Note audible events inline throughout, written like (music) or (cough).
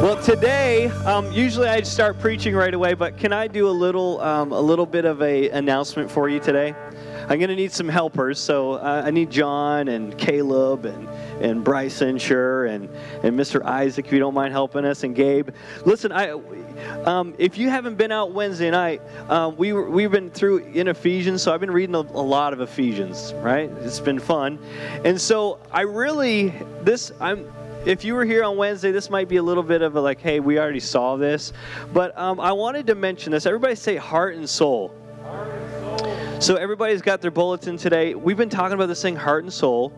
Well, today, um, usually I'd start preaching right away, but can I do a little, um, a little bit of a announcement for you today? I'm going to need some helpers, so uh, I need John and Caleb and and Bryson, sure, and and Mr. Isaac, if you don't mind helping us, and Gabe. Listen, I, um, if you haven't been out Wednesday night, um, we we've been through in Ephesians, so I've been reading a, a lot of Ephesians, right? It's been fun, and so I really this I'm if you were here on Wednesday, this might be a little bit of a like, hey, we already saw this. But um, I wanted to mention this. Everybody say heart and soul. So everybody's got their bulletin today. We've been talking about this thing, heart and soul,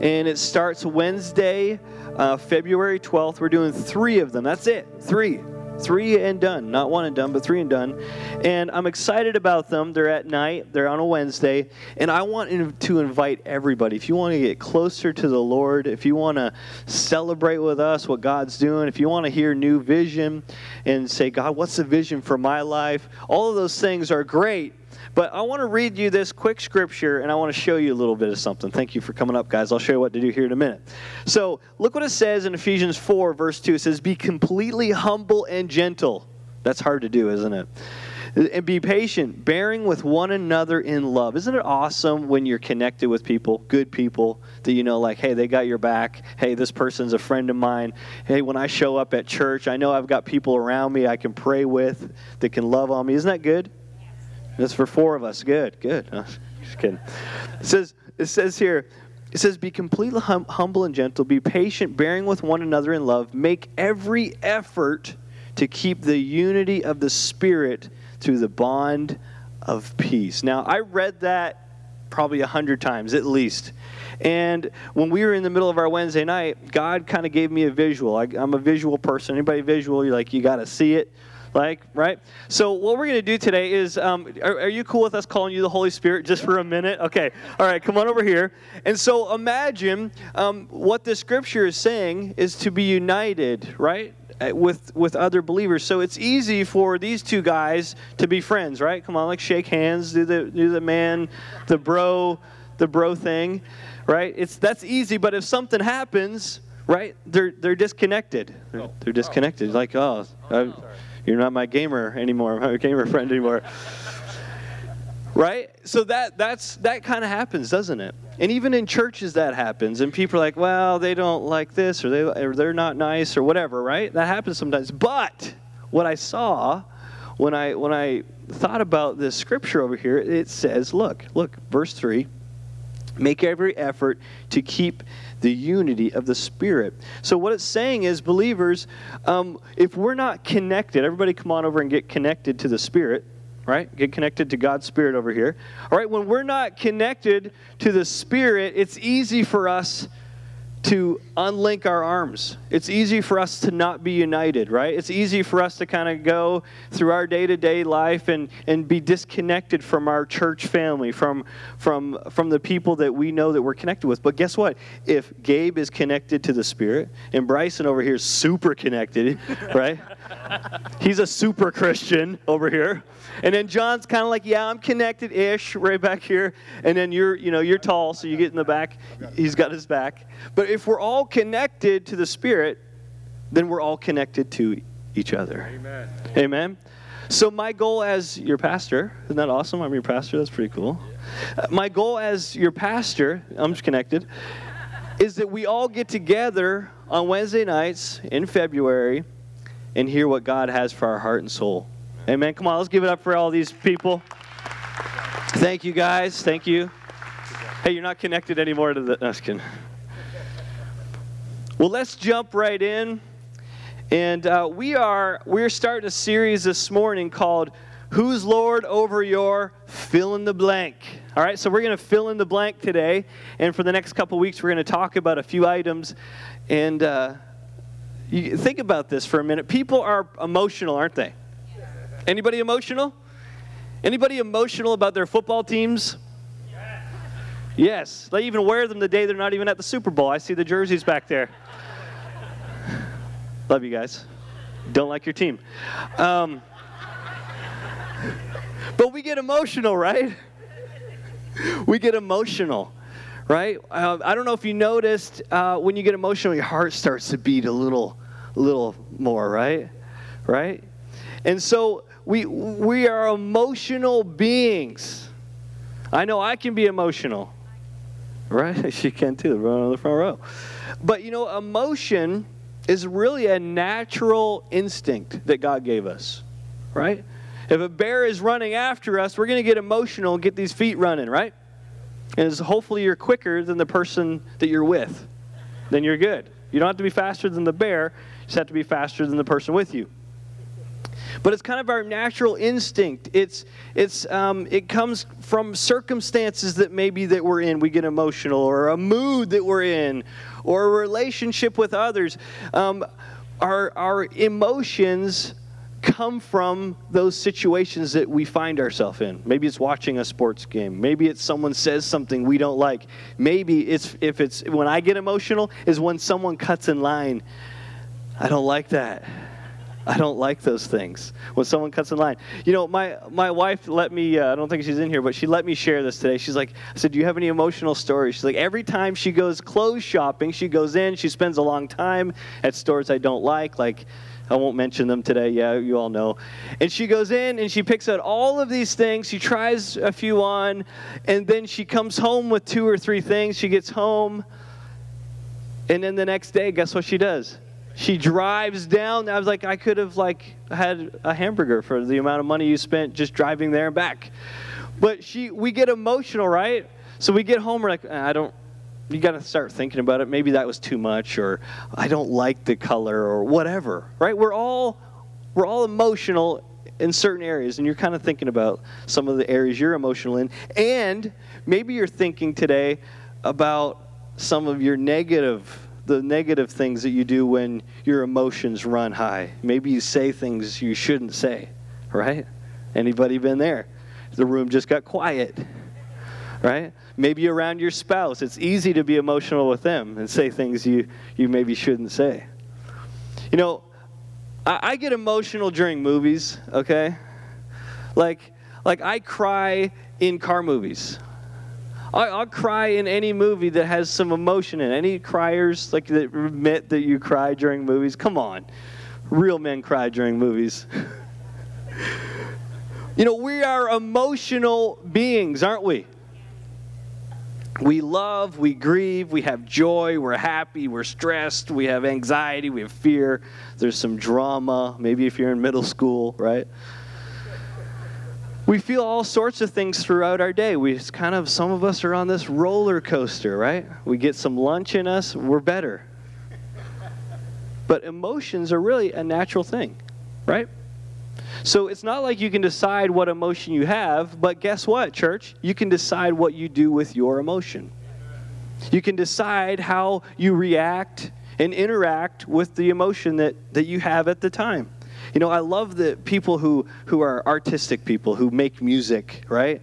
and it starts Wednesday, uh, February 12th. We're doing three of them. That's it, three. Three and done. Not one and done, but three and done. And I'm excited about them. They're at night, they're on a Wednesday. And I want to invite everybody. If you want to get closer to the Lord, if you want to celebrate with us what God's doing, if you want to hear new vision and say, God, what's the vision for my life? All of those things are great. But I want to read you this quick scripture and I want to show you a little bit of something. Thank you for coming up, guys. I'll show you what to do here in a minute. So, look what it says in Ephesians 4, verse 2. It says, Be completely humble and gentle. That's hard to do, isn't it? And be patient, bearing with one another in love. Isn't it awesome when you're connected with people, good people, that you know, like, hey, they got your back. Hey, this person's a friend of mine. Hey, when I show up at church, I know I've got people around me I can pray with that can love on me. Isn't that good? That's for four of us. Good, good. (laughs) Just kidding. It says, it says here, it says, Be completely hum- humble and gentle, be patient, bearing with one another in love, make every effort to keep the unity of the Spirit through the bond of peace. Now, I read that probably a hundred times at least. And when we were in the middle of our Wednesday night, God kind of gave me a visual. I, am a visual person. Anybody visual? You're like, you got to see it like right? So what we're going to do today is um, are, are, you cool with us calling you the holy spirit just for a minute? Okay all right come on over here. And so imagine um, what the scripture is saying is to be united right uh, with with other believers. So it's easy for these two guys to be friends right? Come on like shake hands do the do the man the bro the bro thing right? It's that's easy but if something happens right they're they're disconnected. They're, oh. they're disconnected like oh, oh you're not my gamer anymore, my gamer friend anymore. right? So that that's that kind of happens, doesn't it? And even in churches that happens, and people are like, "Well, they don't like this, or they or they're not nice, or whatever." Right? That happens sometimes. But what I saw when I when I thought about this scripture over here, it says, "Look, look, verse three, Make every effort to keep the unity of the Spirit. So, what it's saying is, believers, um, if we're not connected, everybody come on over and get connected to the Spirit, right? Get connected to God's Spirit over here. All right, when we're not connected to the Spirit, it's easy for us to unlink our arms. It's easy for us to not be united, right? It's easy for us to kind of go through our day-to-day life and, and be disconnected from our church family, from, from, from the people that we know that we're connected with. But guess what? If Gabe is connected to the Spirit and Bryson over here is super connected, (laughs) right? He's a super Christian over here. And then John's kind of like, yeah, I'm connected ish right back here. And then you're, you know, you're tall, so you get in the back. He's got his back. But if we're all connected to the Spirit, then we're all connected to each other. Amen. Amen. So my goal as your pastor, isn't that awesome? I'm your pastor. That's pretty cool. Uh, my goal as your pastor, I'm just connected, is that we all get together on Wednesday nights in February and hear what God has for our heart and soul. Amen. Come on, let's give it up for all these people. Thank you, guys. Thank you. Hey, you're not connected anymore to the. No. Well, let's jump right in, and uh, we are we're starting a series this morning called "Who's Lord over Your Fill in the Blank." All right, so we're going to fill in the blank today, and for the next couple weeks, we're going to talk about a few items, and uh, you think about this for a minute. People are emotional, aren't they? Anybody emotional? Anybody emotional about their football teams? Yes. They even wear them the day they're not even at the Super Bowl. I see the jerseys back there. Love you guys. Don't like your team. Um, but we get emotional, right? We get emotional, right? Uh, I don't know if you noticed uh, when you get emotional, your heart starts to beat a little little more, right? Right? And so we we are emotional beings. I know I can be emotional. Right? (laughs) She can too, right on the front row. But you know, emotion is really a natural instinct that God gave us. Right? If a bear is running after us, we're going to get emotional and get these feet running, right? And hopefully you're quicker than the person that you're with. Then you're good. You don't have to be faster than the bear, you just have to be faster than the person with you. But it's kind of our natural instinct. It's, it's, um, it comes from circumstances that maybe that we're in, we get emotional, or a mood that we're in, or a relationship with others. Um, our, our emotions come from those situations that we find ourselves in. Maybe it's watching a sports game. Maybe it's someone says something we don't like. Maybe it's if it's when I get emotional is when someone cuts in line. I don't like that. I don't like those things when someone cuts in line. You know, my my wife let me. Uh, I don't think she's in here, but she let me share this today. She's like, I said, "Do you have any emotional stories?" She's like, every time she goes clothes shopping, she goes in, she spends a long time at stores I don't like, like I won't mention them today. Yeah, you all know. And she goes in and she picks out all of these things. She tries a few on, and then she comes home with two or three things. She gets home, and then the next day, guess what she does? She drives down. I was like, I could have like had a hamburger for the amount of money you spent just driving there and back. But she, we get emotional, right? So we get home, we're like, uh, I don't, you got to start thinking about it. Maybe that was too much, or I don't like the color, or whatever. Right? We're all we're all emotional in certain areas, and you're kind of thinking about some of the areas you're emotional in, and maybe you're thinking today about some of your negative the negative things that you do when your emotions run high. Maybe you say things you shouldn't say, right? Anybody been there? The room just got quiet, right? Maybe around your spouse, it's easy to be emotional with them and say things you, you maybe shouldn't say. You know, I, I get emotional during movies, okay? Like, like I cry in car movies. I, I'll cry in any movie that has some emotion in it. Any criers like that admit that you cry during movies? Come on, real men cry during movies. (laughs) you know, we are emotional beings, aren't we? We love, we grieve, we have joy, we're happy, we're stressed, we have anxiety, we have fear, there's some drama, maybe if you're in middle school, right? We feel all sorts of things throughout our day. We kind of, some of us are on this roller coaster, right? We get some lunch in us, we're better. But emotions are really a natural thing, right? So it's not like you can decide what emotion you have, but guess what, church? You can decide what you do with your emotion. You can decide how you react and interact with the emotion that, that you have at the time. You know, I love the people who, who are artistic people, who make music, right?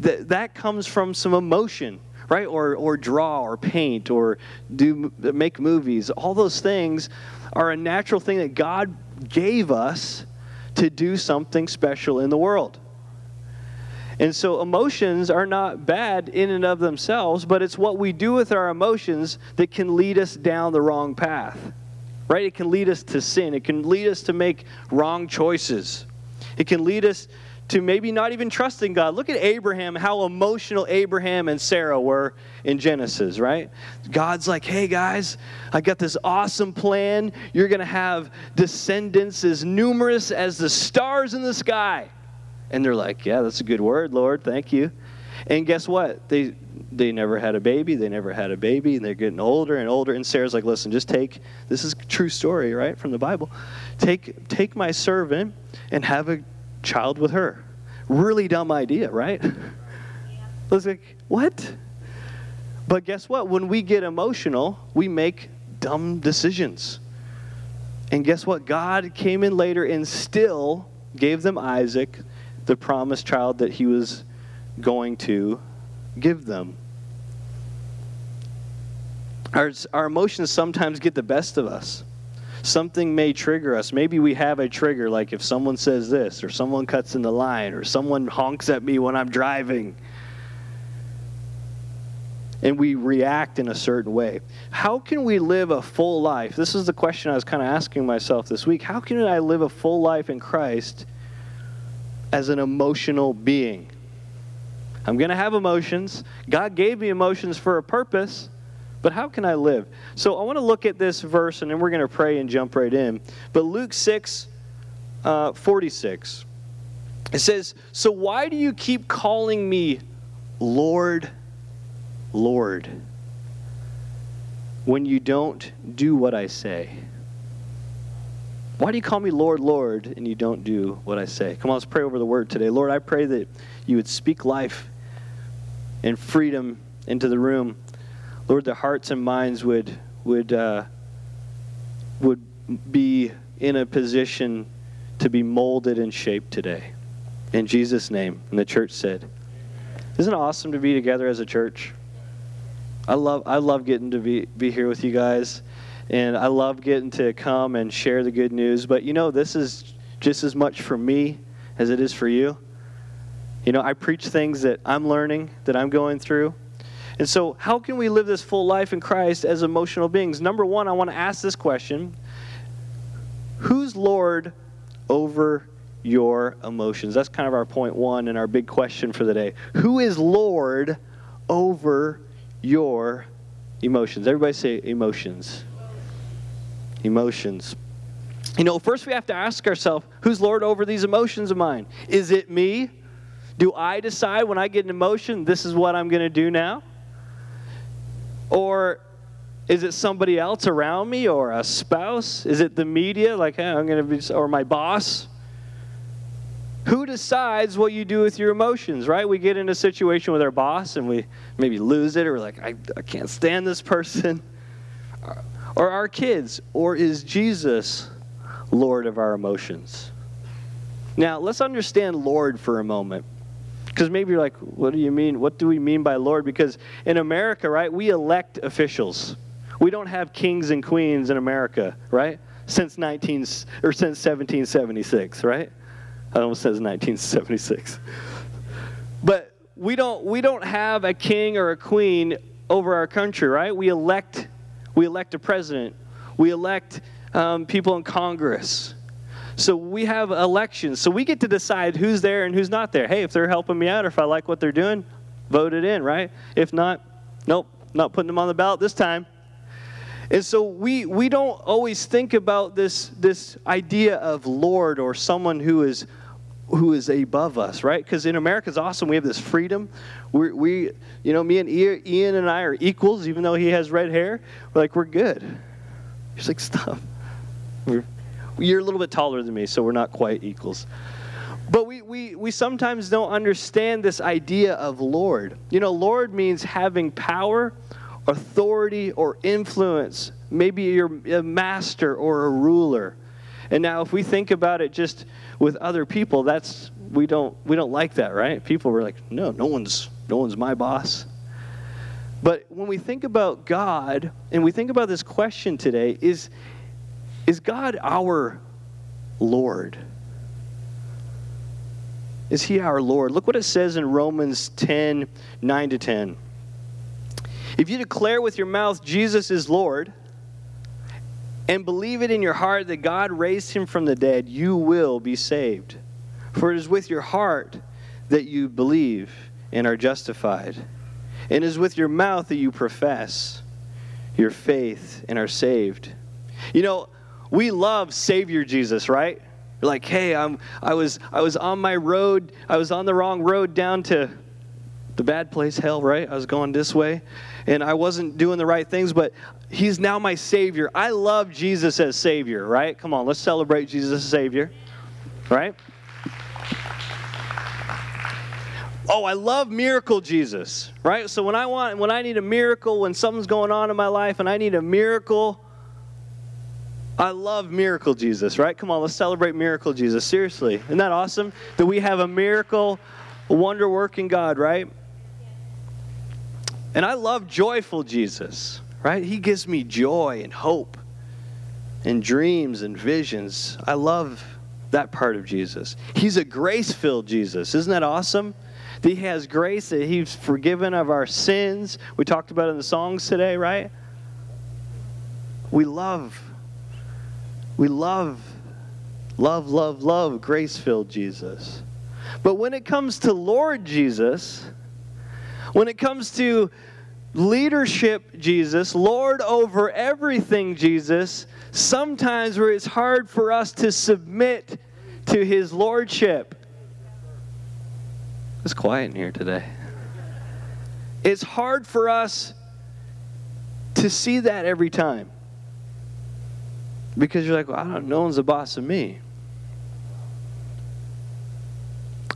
That, that comes from some emotion, right? Or, or draw or paint or do make movies. All those things are a natural thing that God gave us to do something special in the world. And so emotions are not bad in and of themselves, but it's what we do with our emotions that can lead us down the wrong path. Right? It can lead us to sin. It can lead us to make wrong choices. It can lead us to maybe not even trusting God. Look at Abraham, how emotional Abraham and Sarah were in Genesis, right? God's like, hey guys, I got this awesome plan. You're going to have descendants as numerous as the stars in the sky. And they're like, yeah, that's a good word, Lord. Thank you. And guess what? They they never had a baby. They never had a baby, and they're getting older and older. And Sarah's like, listen, just take this is true story, right, from the Bible. Take take my servant and have a child with her. Really dumb idea, right? (laughs) I was like, what? But guess what? When we get emotional, we make dumb decisions. And guess what? God came in later and still gave them Isaac, the promised child that he was going to give them. Our, our emotions sometimes get the best of us something may trigger us. Maybe we have a trigger, like if someone says this, or someone cuts in the line, or someone honks at me when I'm driving. and we react in a certain way. How can we live a full life? This is the question I was kind of asking myself this week. How can I live a full life in Christ as an emotional being? I'm going to have emotions. God gave me emotions for a purpose, but how can I live? So I want to look at this verse and then we're going to pray and jump right in. But Luke 6 uh, 46, it says, So why do you keep calling me Lord? Lord, when you don't do what I say? Why do you call me Lord, Lord, and you don't do what I say? Come on, let's pray over the word today. Lord, I pray that you would speak life and freedom into the room. Lord, the hearts and minds would would uh, would be in a position to be molded and shaped today. In Jesus' name. And the church said, Isn't it awesome to be together as a church? I love I love getting to be, be here with you guys. And I love getting to come and share the good news. But you know, this is just as much for me as it is for you. You know, I preach things that I'm learning, that I'm going through. And so, how can we live this full life in Christ as emotional beings? Number one, I want to ask this question Who's Lord over your emotions? That's kind of our point one and our big question for the day. Who is Lord over your emotions. Everybody say emotions. Emotions. You know, first we have to ask ourselves who's Lord over these emotions of mine? Is it me? Do I decide when I get an emotion, this is what I'm going to do now? Or is it somebody else around me or a spouse? Is it the media, like hey, I'm going to be, or my boss? Who decides what you do with your emotions, right? We get in a situation with our boss and we maybe lose it or we're like, I, I can't stand this person. (laughs) Or our kids. Or is Jesus Lord of our emotions? Now, let's understand Lord for a moment. Because maybe you're like, what do you mean? What do we mean by Lord? Because in America, right, we elect officials. We don't have kings and queens in America, right? Since 19 or since 1776, right? It almost says 1976. But we don't we don't have a king or a queen over our country, right? We elect we elect a president. We elect um, people in Congress. So we have elections. So we get to decide who's there and who's not there. Hey, if they're helping me out or if I like what they're doing, vote it in, right? If not, nope, not putting them on the ballot this time. And so we, we don't always think about this, this idea of Lord or someone who is who is above us, right? Because in America, it's awesome. We have this freedom. We're, we, you know, me and Ian and I are equals, even though he has red hair. We're like, we're good. He's like, stop. We're, you're a little bit taller than me, so we're not quite equals. But we, we, we sometimes don't understand this idea of Lord. You know, Lord means having power, authority, or influence. Maybe you're a master or a ruler. And now, if we think about it just with other people, that's we don't we don't like that, right? People were like, no, no one's no one's my boss. But when we think about God and we think about this question today, is is God our Lord? Is he our Lord? Look what it says in Romans 10 9 to 10. If you declare with your mouth Jesus is Lord, and believe it in your heart that God raised him from the dead, you will be saved. For it is with your heart that you believe and are justified, and it is with your mouth that you profess your faith and are saved. You know, we love Savior Jesus, right? You're like, hey, I'm, I, was, I was on my road, I was on the wrong road down to the bad place, hell, right? I was going this way, and I wasn't doing the right things, but He's now my Savior. I love Jesus as Savior, right? Come on, let's celebrate Jesus as Savior, right? Oh, I love miracle Jesus, right? So when I want, when I need a miracle, when something's going on in my life and I need a miracle, I love miracle Jesus, right? Come on, let's celebrate miracle Jesus. Seriously. Isn't that awesome that we have a miracle, wonder working God, right? And I love joyful Jesus right? He gives me joy and hope and dreams and visions. I love that part of Jesus. He's a grace filled Jesus. Isn't that awesome? that He has grace, that He's forgiven of our sins. We talked about it in the songs today, right? We love, we love, love, love, love grace filled Jesus. But when it comes to Lord Jesus, when it comes to leadership Jesus, Lord over everything Jesus, sometimes where it's hard for us to submit to his lordship. It's quiet in here today. It's hard for us to see that every time. Because you're like, well, I don't no one's the boss of me.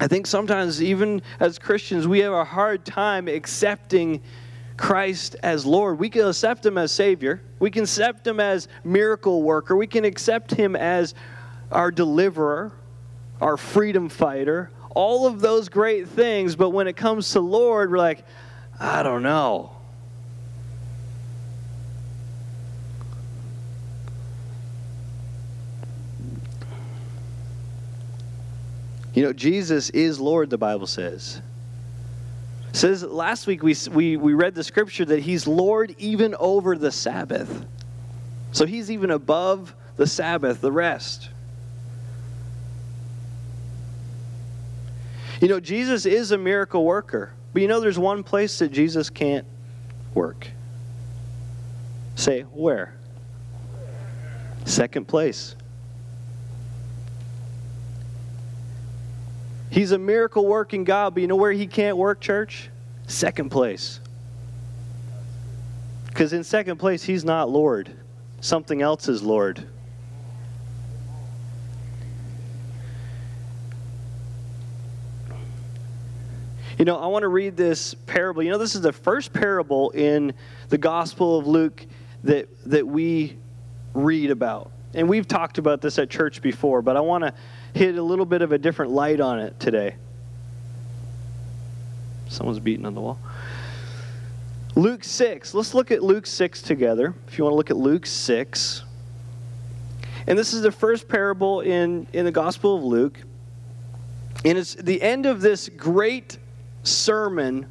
I think sometimes, even as Christians, we have a hard time accepting Christ as Lord. We can accept Him as Savior, we can accept Him as miracle worker, we can accept Him as our deliverer, our freedom fighter, all of those great things. But when it comes to Lord, we're like, I don't know. You know, Jesus is Lord, the Bible says. It says last week we, we, we read the scripture that he's Lord even over the Sabbath. So he's even above the Sabbath, the rest. You know, Jesus is a miracle worker. But you know, there's one place that Jesus can't work. Say, where? Second place. He's a miracle working God, but you know where he can't work, church? Second place. Because in second place, he's not Lord, something else is Lord. You know, I want to read this parable. You know, this is the first parable in the Gospel of Luke that, that we read about. And we've talked about this at church before, but I want to hit a little bit of a different light on it today. Someone's beating on the wall. Luke 6. Let's look at Luke 6 together. If you want to look at Luke 6. And this is the first parable in, in the Gospel of Luke. And it's the end of this great sermon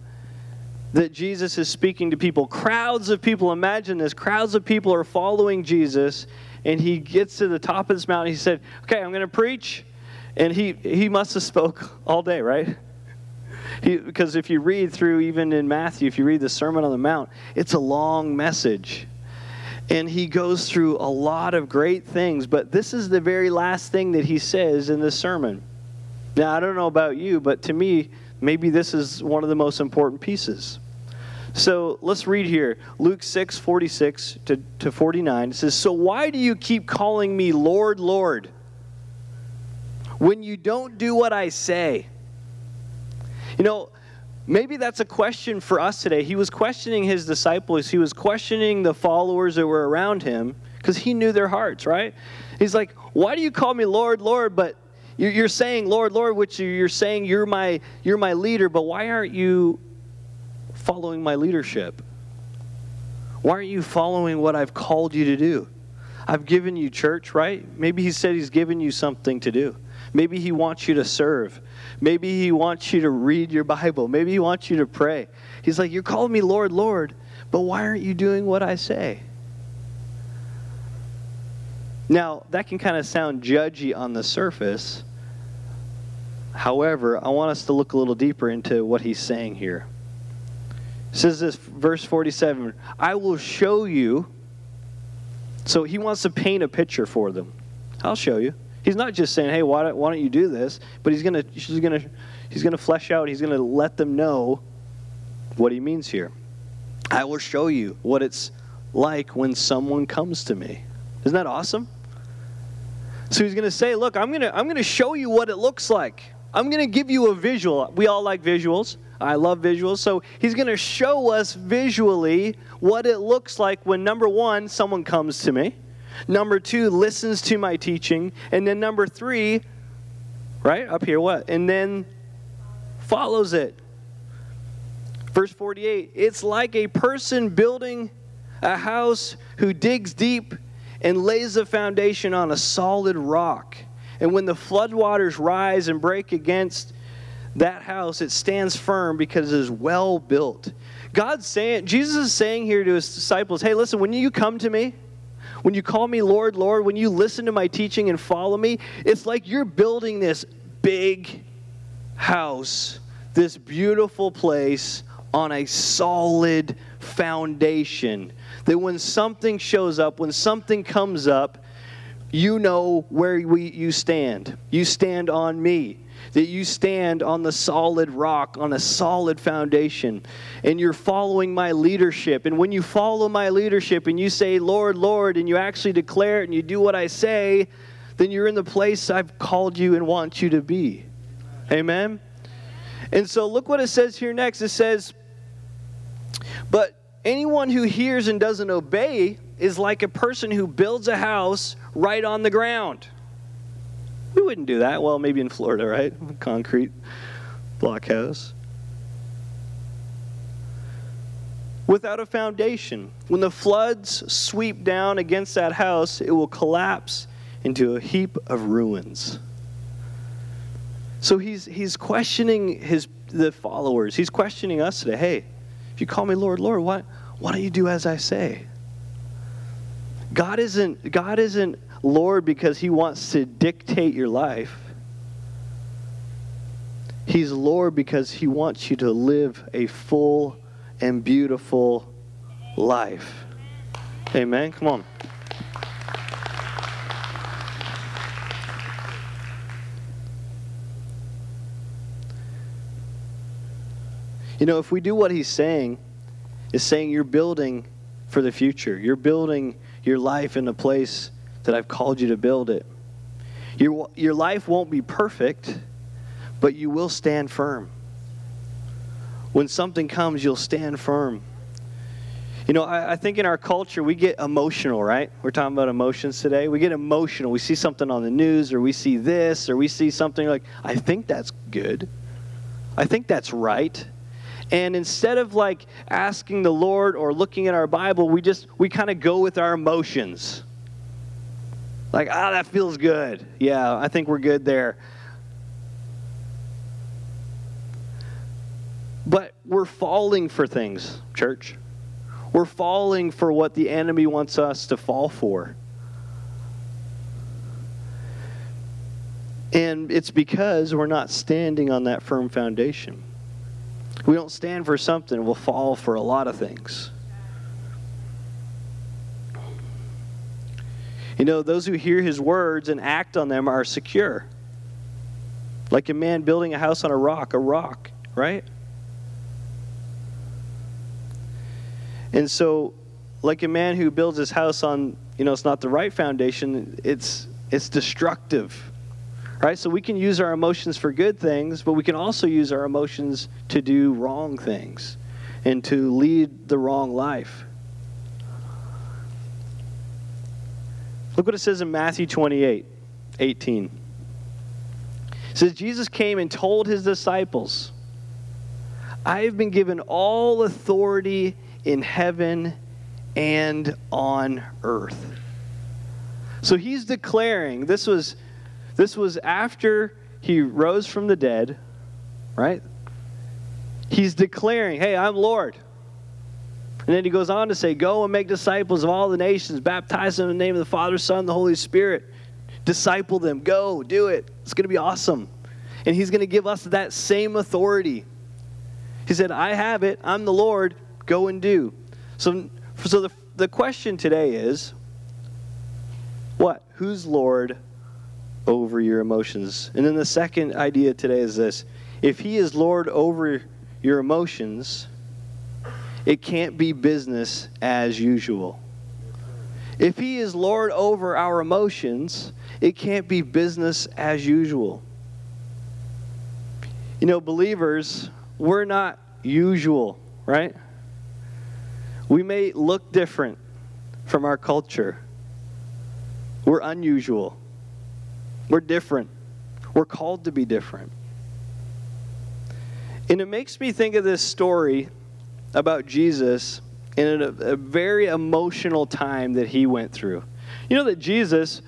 that Jesus is speaking to people. Crowds of people, imagine this, crowds of people are following Jesus. And he gets to the top of this mountain. He said, Okay, I'm going to preach. And he, he must have spoke all day, right? He, because if you read through, even in Matthew, if you read the Sermon on the Mount, it's a long message. And he goes through a lot of great things, but this is the very last thing that he says in this sermon. Now, I don't know about you, but to me, maybe this is one of the most important pieces. So let's read here Luke 6 46 to, to 49. It says, So why do you keep calling me Lord, Lord? When you don't do what I say. You know, maybe that's a question for us today. He was questioning his disciples, he was questioning the followers that were around him because he knew their hearts, right? He's like, Why do you call me Lord, Lord? But you're saying Lord, Lord, which you're saying you're my, you're my leader, but why aren't you following my leadership? Why aren't you following what I've called you to do? I've given you church, right? Maybe he said he's given you something to do. Maybe He wants you to serve. Maybe He wants you to read your Bible. Maybe He wants you to pray. He's like, You're calling me Lord, Lord, but why aren't you doing what I say? Now, that can kind of sound judgy on the surface. However, I want us to look a little deeper into what he's saying here. It says this, verse 47 I will show you. So he wants to paint a picture for them. I'll show you. He's not just saying, "Hey, why don't, why don't you do this?" But he's gonna he's gonna he's gonna flesh out. He's gonna let them know what he means here. I will show you what it's like when someone comes to me. Isn't that awesome? So he's going to say, "Look, I'm going to I'm going to show you what it looks like. I'm going to give you a visual. We all like visuals. I love visuals. So he's going to show us visually what it looks like when number 1 someone comes to me. Number two, listens to my teaching. And then number three, right up here, what? And then follows it. Verse 48 it's like a person building a house who digs deep and lays the foundation on a solid rock. And when the floodwaters rise and break against that house, it stands firm because it is well built. God's saying, Jesus is saying here to his disciples, hey, listen, when you come to me, when you call me Lord, Lord, when you listen to my teaching and follow me, it's like you're building this big house, this beautiful place on a solid foundation. That when something shows up, when something comes up, you know where we, you stand. You stand on me. That you stand on the solid rock, on a solid foundation, and you're following my leadership. And when you follow my leadership and you say, Lord, Lord, and you actually declare it and you do what I say, then you're in the place I've called you and want you to be. Amen? And so look what it says here next. It says, But anyone who hears and doesn't obey is like a person who builds a house right on the ground. We wouldn't do that. Well, maybe in Florida, right? Concrete block house. Without a foundation, when the floods sweep down against that house, it will collapse into a heap of ruins. So he's, he's questioning his, the followers. He's questioning us today. Hey, if you call me Lord, Lord, why, why don't you do as I say? God isn't, God isn't Lord because he wants to dictate your life. He's Lord because he wants you to live a full and beautiful life. Amen. Come on. You know, if we do what he's saying, is saying you're building for the future. You're building your life in a place that I've called you to build it. Your, your life won't be perfect, but you will stand firm. When something comes, you'll stand firm. You know, I, I, think in our culture, we get emotional, right? We're talking about emotions today. We get emotional. We see something on the news, or we see this, or we see something like, I think that's good. I think that's right. And instead of like asking the Lord or looking at our Bible, we just, we kind of go with our emotions. Like, ah, that feels good. Yeah, I think we're good there. But we're falling for things, church. We're falling for what the enemy wants us to fall for. And it's because we're not standing on that firm foundation. We don't stand for something, we'll fall for a lot of things. You know, those who hear his words and act on them are secure. Like a man building a house on a rock, a rock, right? And so, like a man who builds his house on, you know, it's not the right foundation, it's it's destructive. Right? So we can use our emotions for good things, but we can also use our emotions to do wrong things and to lead the wrong life. Look what it says in Matthew 28 18. It says, Jesus came and told his disciples, I have been given all authority in heaven and on earth. So he's declaring, this was, this was after he rose from the dead, right? He's declaring, hey, I'm Lord. And then he goes on to say, Go and make disciples of all the nations, baptize them in the name of the Father, Son, and the Holy Spirit. Disciple them. Go, do it. It's going to be awesome. And he's going to give us that same authority. He said, I have it. I'm the Lord. Go and do. So, so the, the question today is what? Who's Lord over your emotions? And then the second idea today is this if he is Lord over your emotions, it can't be business as usual. If He is Lord over our emotions, it can't be business as usual. You know, believers, we're not usual, right? We may look different from our culture. We're unusual. We're different. We're called to be different. And it makes me think of this story about Jesus in a, a very emotional time that he went through. You know that Jesus,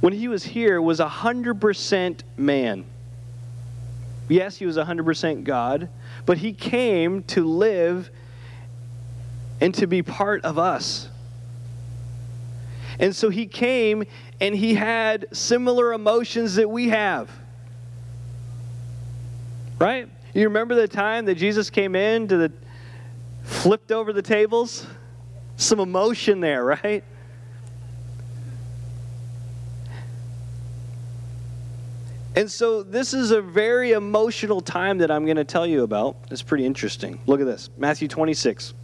when he was here, was 100% man. Yes, he was 100% God, but he came to live and to be part of us. And so he came and he had similar emotions that we have. Right? You remember the time that Jesus came in to the flipped over the tables? Some emotion there, (laughs) right? And so this is a very emotional time that I'm going to tell you about. It's pretty interesting. Look at this. Matthew 26.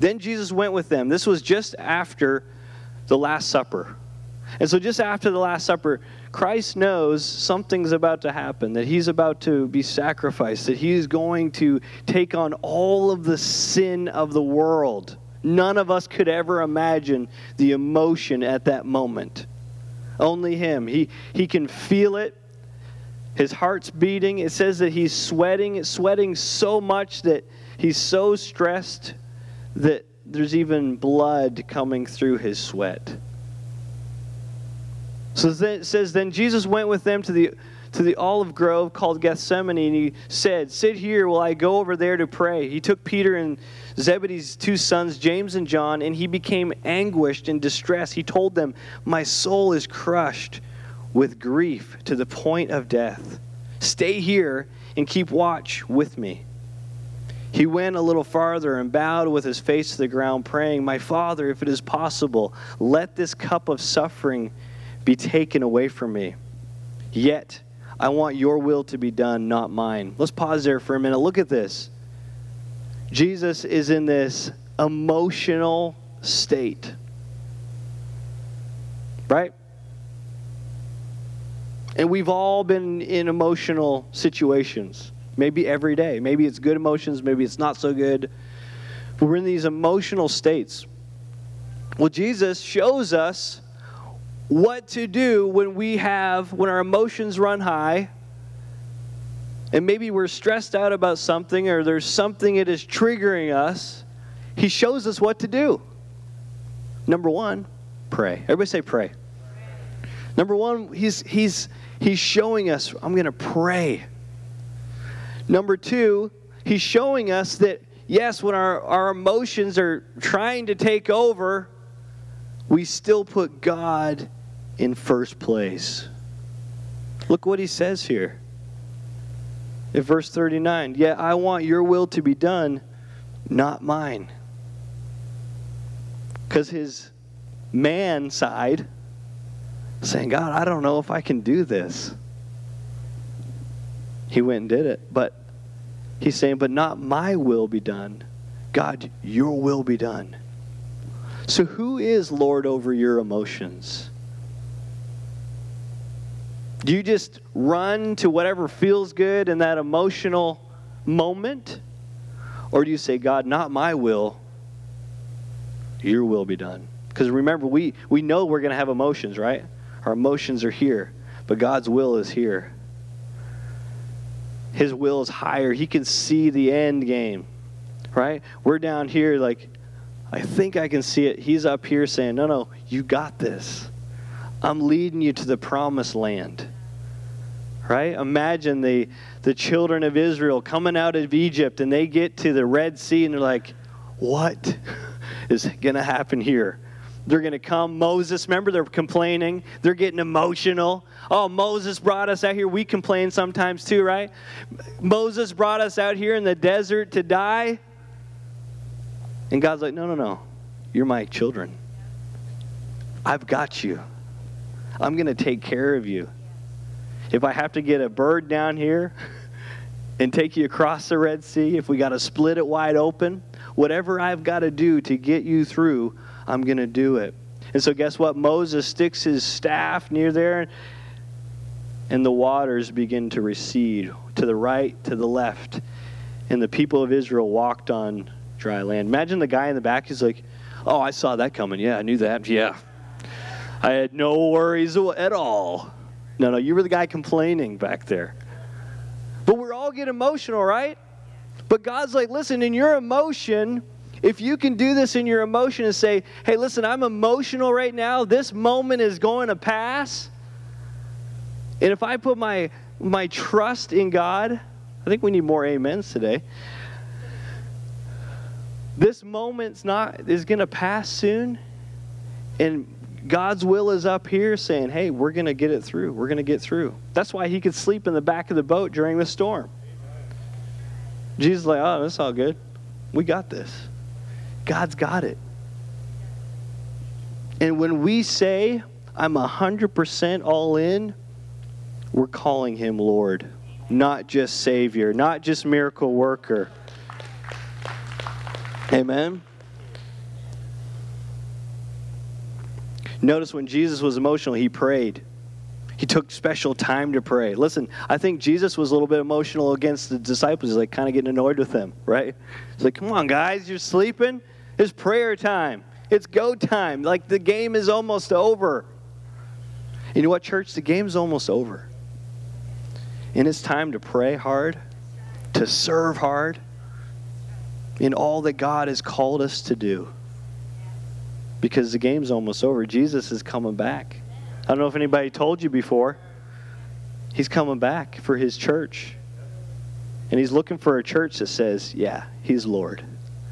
Then Jesus went with them. This was just after the Last Supper. And so, just after the Last Supper, Christ knows something's about to happen, that he's about to be sacrificed, that he's going to take on all of the sin of the world. None of us could ever imagine the emotion at that moment. Only him. He, he can feel it. His heart's beating. It says that he's sweating, sweating so much that he's so stressed that there's even blood coming through his sweat. So it says, Then Jesus went with them to the, to the olive grove called Gethsemane, and he said, Sit here while I go over there to pray. He took Peter and Zebedee's two sons, James and John, and he became anguished and distressed. He told them, My soul is crushed with grief to the point of death. Stay here and keep watch with me. He went a little farther and bowed with his face to the ground, praying, My Father, if it is possible, let this cup of suffering be taken away from me. Yet, I want your will to be done, not mine. Let's pause there for a minute. Look at this. Jesus is in this emotional state. Right? And we've all been in emotional situations. Maybe every day. Maybe it's good emotions, maybe it's not so good. We're in these emotional states. Well, Jesus shows us what to do when we have, when our emotions run high, and maybe we're stressed out about something or there's something that is triggering us. He shows us what to do. Number one, pray. Everybody say pray. Number one, he's, he's, he's showing us, I'm going to pray. Number two, he's showing us that, yes, when our, our emotions are trying to take over, we still put God in first place. Look what he says here. In verse 39, yet I want your will to be done, not mine. Because his man side saying, God, I don't know if I can do this. He went and did it. But he's saying, But not my will be done. God, your will be done. So, who is Lord over your emotions? Do you just run to whatever feels good in that emotional moment? Or do you say, God, not my will, your will be done? Because remember, we, we know we're going to have emotions, right? Our emotions are here, but God's will is here. His will is higher. He can see the end game, right? We're down here, like, I think I can see it. He's up here saying, No, no, you got this. I'm leading you to the promised land. Right? Imagine the, the children of Israel coming out of Egypt and they get to the Red Sea and they're like, What (laughs) is going to happen here? They're going to come. Moses, remember, they're complaining. They're getting emotional. Oh, Moses brought us out here. We complain sometimes too, right? Moses brought us out here in the desert to die. And God's like, no, no, no. You're my children. I've got you. I'm going to take care of you. If I have to get a bird down here (laughs) and take you across the Red Sea, if we got to split it wide open, whatever I've got to do to get you through, I'm going to do it. And so, guess what? Moses sticks his staff near there, and the waters begin to recede to the right, to the left. And the people of Israel walked on dry land. Imagine the guy in the back is like, Oh, I saw that coming. Yeah, I knew that. Yeah. I had no worries at all. No, no, you were the guy complaining back there. But we're all get emotional, right? But God's like, listen, in your emotion, if you can do this in your emotion and say, hey, listen, I'm emotional right now, this moment is going to pass, And if I put my my trust in God, I think we need more amens today. This moment's not is going to pass soon and God's will is up here saying, "Hey, we're going to get it through. We're going to get through." That's why he could sleep in the back of the boat during the storm. Jesus like, "Oh, that's all good. We got this. God's got it." And when we say, "I'm 100% all in," we're calling him Lord, not just Savior, not just miracle worker. Amen. Notice when Jesus was emotional, he prayed. He took special time to pray. Listen, I think Jesus was a little bit emotional against the disciples. He's like kind of getting annoyed with them, right? He's like, come on, guys, you're sleeping? It's prayer time. It's go time. Like the game is almost over. You know what, church? The game's almost over. And it's time to pray hard, to serve hard in all that God has called us to do. Because the game's almost over. Jesus is coming back. I don't know if anybody told you before. He's coming back for his church. And he's looking for a church that says, yeah, he's Lord.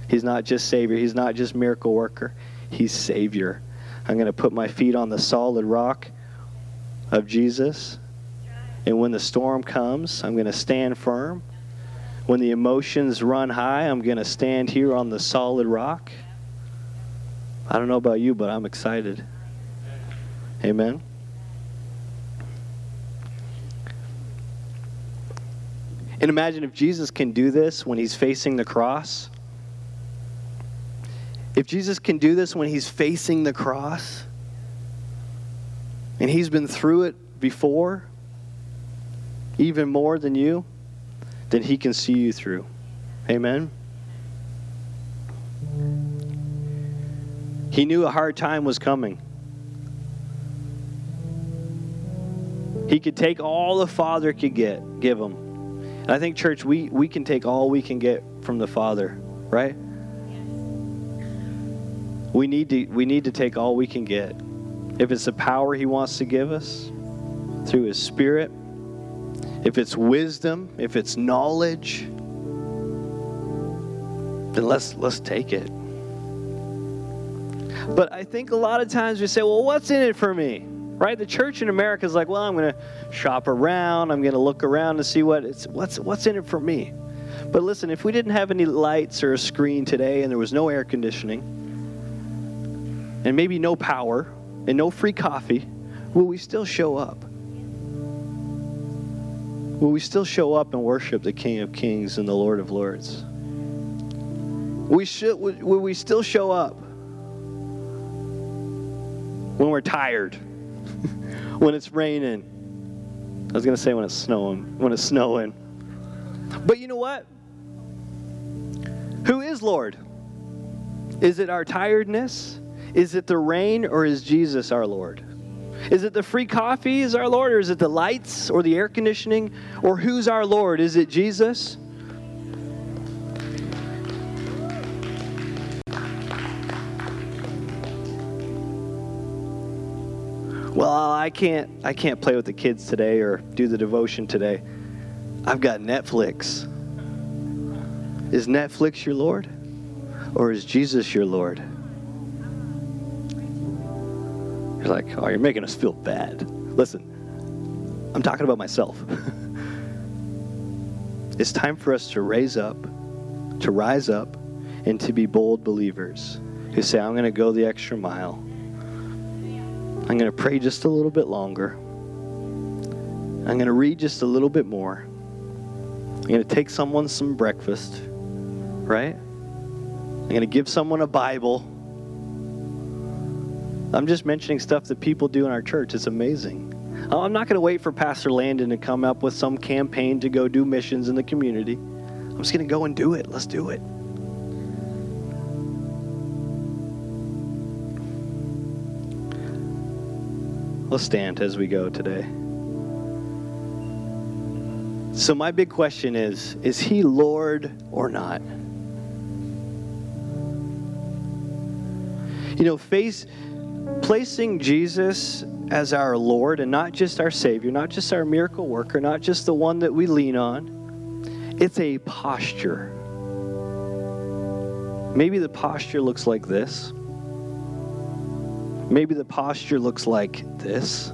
He's not just Savior, he's not just miracle worker, he's Savior. I'm going to put my feet on the solid rock of Jesus. And when the storm comes, I'm going to stand firm. When the emotions run high, I'm going to stand here on the solid rock. I don't know about you, but I'm excited. Amen. And imagine if Jesus can do this when he's facing the cross. If Jesus can do this when he's facing the cross, and he's been through it before, even more than you, then he can see you through. Amen. He knew a hard time was coming. He could take all the Father could get, give him. And I think, church, we, we can take all we can get from the Father, right? We need to we need to take all we can get. If it's the power he wants to give us through his spirit, if it's wisdom, if it's knowledge, then let's let's take it. But I think a lot of times we say, well, what's in it for me? Right? The church in America is like, well, I'm going to shop around. I'm going to look around to see what it's what's what's in it for me. But listen, if we didn't have any lights or a screen today and there was no air conditioning and maybe no power and no free coffee, will we still show up? Will we still show up and worship the King of Kings and the Lord of Lords? We should, will we still show up when we're tired, (laughs) when it's raining? I was going to say when it's snowing, when it's snowing. But you know what? Who is Lord? Is it our tiredness? Is it the rain or is Jesus our Lord? Is it the free coffee is our Lord, or is it the lights or the air conditioning? Or who's our Lord? Is it Jesus? Well, I can't I can't play with the kids today or do the devotion today. I've got Netflix. Is Netflix your Lord? Or is Jesus your Lord? You're like, oh, you're making us feel bad. Listen, I'm talking about myself. (laughs) it's time for us to raise up, to rise up, and to be bold believers who say, I'm going to go the extra mile. I'm going to pray just a little bit longer. I'm going to read just a little bit more. I'm going to take someone some breakfast, right? I'm going to give someone a Bible. I'm just mentioning stuff that people do in our church. It's amazing. Uh, I'm not going to wait for Pastor Landon to come up with some campaign to go do missions in the community. I'm just going to go and do it. Let's do it. Let's stand as we go today. So, my big question is Is he Lord or not? You know, face placing Jesus as our Lord and not just our Savior, not just our miracle worker, not just the one that we lean on, it's a posture. Maybe the posture looks like this. Maybe the posture looks like this.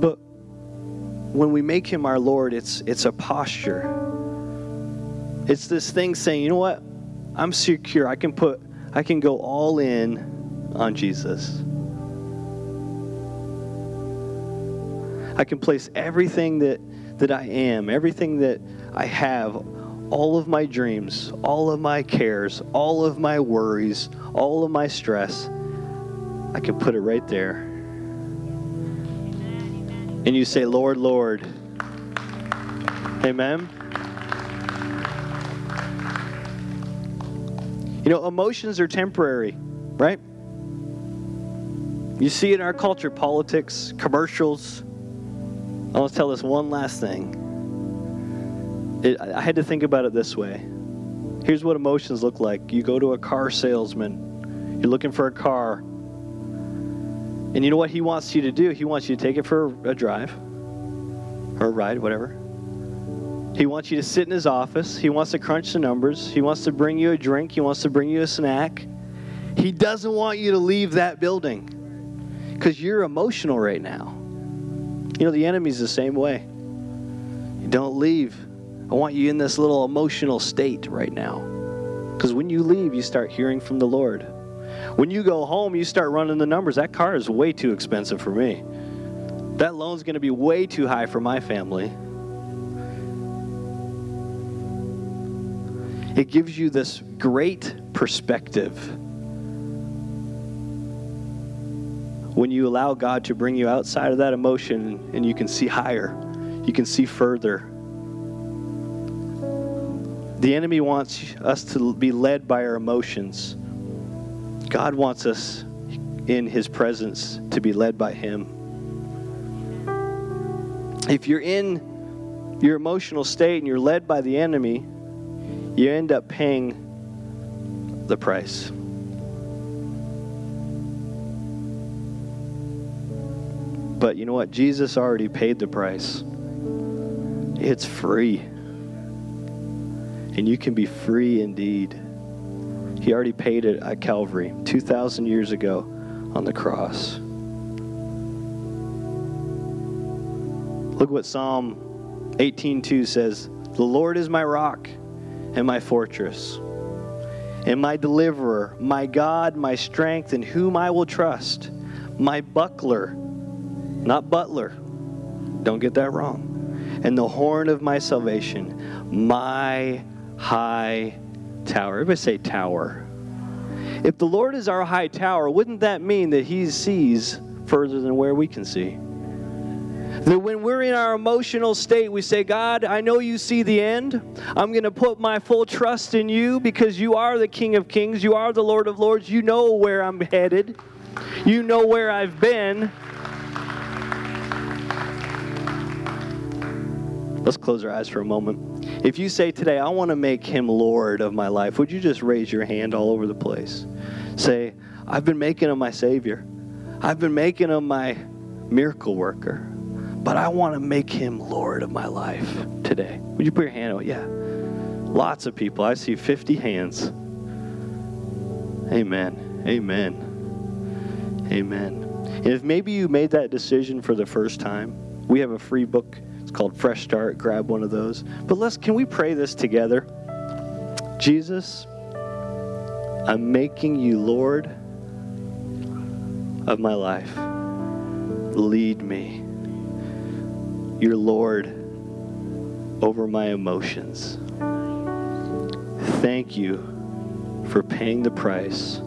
But when we make him our Lord, it's, it's a posture. It's this thing saying, you know what? I'm secure. I can put, I can go all in on Jesus. I can place everything that, that I am, everything that I have, all of my dreams, all of my cares, all of my worries, all of my stress, I can put it right there. And you say, Lord, Lord. Amen. You know, emotions are temporary, right? You see in our culture, politics, commercials. I want to tell this one last thing. It, I had to think about it this way. Here's what emotions look like you go to a car salesman, you're looking for a car, and you know what he wants you to do? He wants you to take it for a drive or a ride, whatever. He wants you to sit in his office. He wants to crunch the numbers. He wants to bring you a drink. He wants to bring you a snack. He doesn't want you to leave that building because you're emotional right now. You know, the enemy's the same way. You don't leave. I want you in this little emotional state right now. Because when you leave, you start hearing from the Lord. When you go home, you start running the numbers. That car is way too expensive for me. That loan's going to be way too high for my family. It gives you this great perspective when you allow God to bring you outside of that emotion and you can see higher, you can see further. The enemy wants us to be led by our emotions. God wants us in his presence to be led by him. If you're in your emotional state and you're led by the enemy, you end up paying the price. But you know what? Jesus already paid the price. It's free. And you can be free indeed. He already paid it at Calvary 2,000 years ago on the cross. Look what Psalm 18:2 says, "The Lord is my rock and my fortress, and my deliverer, my God, my strength, in whom I will trust, my buckler, not butler. Don't get that wrong. And the horn of my salvation, my high tower. Everybody say tower. If the Lord is our high tower, wouldn't that mean that He sees further than where we can see? That when we're in our emotional state, we say, God, I know you see the end. I'm going to put my full trust in you because you are the King of Kings. You are the Lord of Lords. You know where I'm headed, you know where I've been. Let's close our eyes for a moment. If you say today, I want to make him Lord of my life, would you just raise your hand all over the place? Say, I've been making him my Savior. I've been making him my miracle worker. But I want to make him Lord of my life today. Would you put your hand out? Yeah. Lots of people. I see 50 hands. Amen. Amen. Amen. And if maybe you made that decision for the first time, we have a free book it's called Fresh Start. Grab one of those. But let's can we pray this together? Jesus, I'm making you Lord of my life. Lead me. You're Lord over my emotions. Thank you for paying the price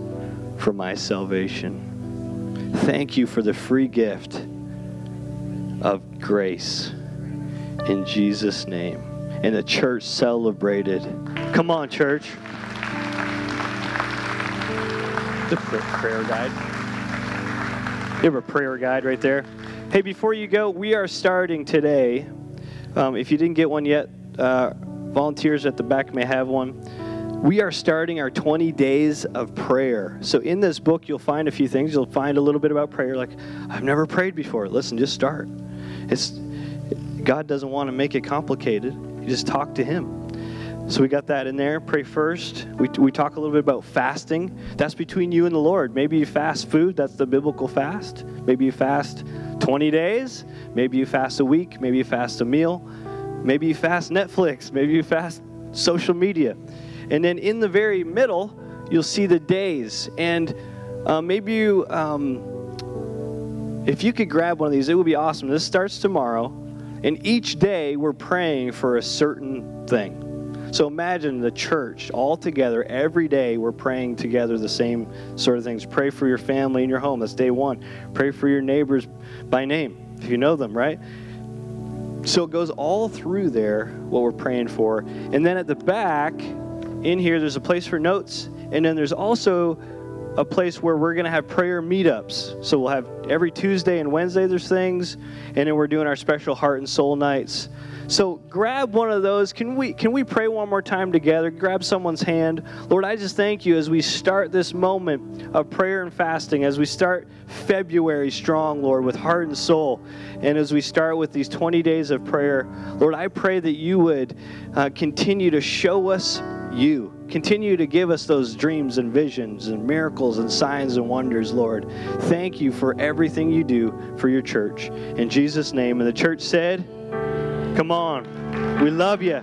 for my salvation. Thank you for the free gift of grace in Jesus' name. And the church celebrated. Come on, church. The prayer guide. You have a prayer guide right there. Hey, before you go, we are starting today. Um, if you didn't get one yet, uh, volunteers at the back may have one. we are starting our 20 days of prayer. So, in this book, you'll find a few things. You'll find a little bit about prayer, like, I've never prayed before. Listen, just start. It's, God doesn't want to make it complicated, you just talk to Him. So, we got that in there. Pray first. We, we talk a little bit about fasting. That's between you and the Lord. Maybe you fast food, that's the biblical fast. Maybe you fast 20 days. Maybe you fast a week. Maybe you fast a meal. Maybe you fast Netflix. Maybe you fast social media. And then in the very middle, you'll see the days. And uh, maybe you, um, if you could grab one of these, it would be awesome. This starts tomorrow. And each day, we're praying for a certain thing. So imagine the church all together every day. We're praying together the same sort of things. Pray for your family in your home. That's day one. Pray for your neighbors by name if you know them, right? So it goes all through there what we're praying for. And then at the back, in here, there's a place for notes. And then there's also a place where we're going to have prayer meetups. So we'll have every Tuesday and Wednesday, there's things. And then we're doing our special heart and soul nights so grab one of those. Can we can we pray one more time together? Grab someone's hand. Lord, I just thank you as we start this moment of prayer and fasting, as we start February strong, Lord, with heart and soul, and as we start with these 20 days of prayer, Lord, I pray that you would uh, continue to show us you. Continue to give us those dreams and visions and miracles and signs and wonders, Lord. Thank you for everything you do for your church. In Jesus' name. And the church said, Come on. We love you.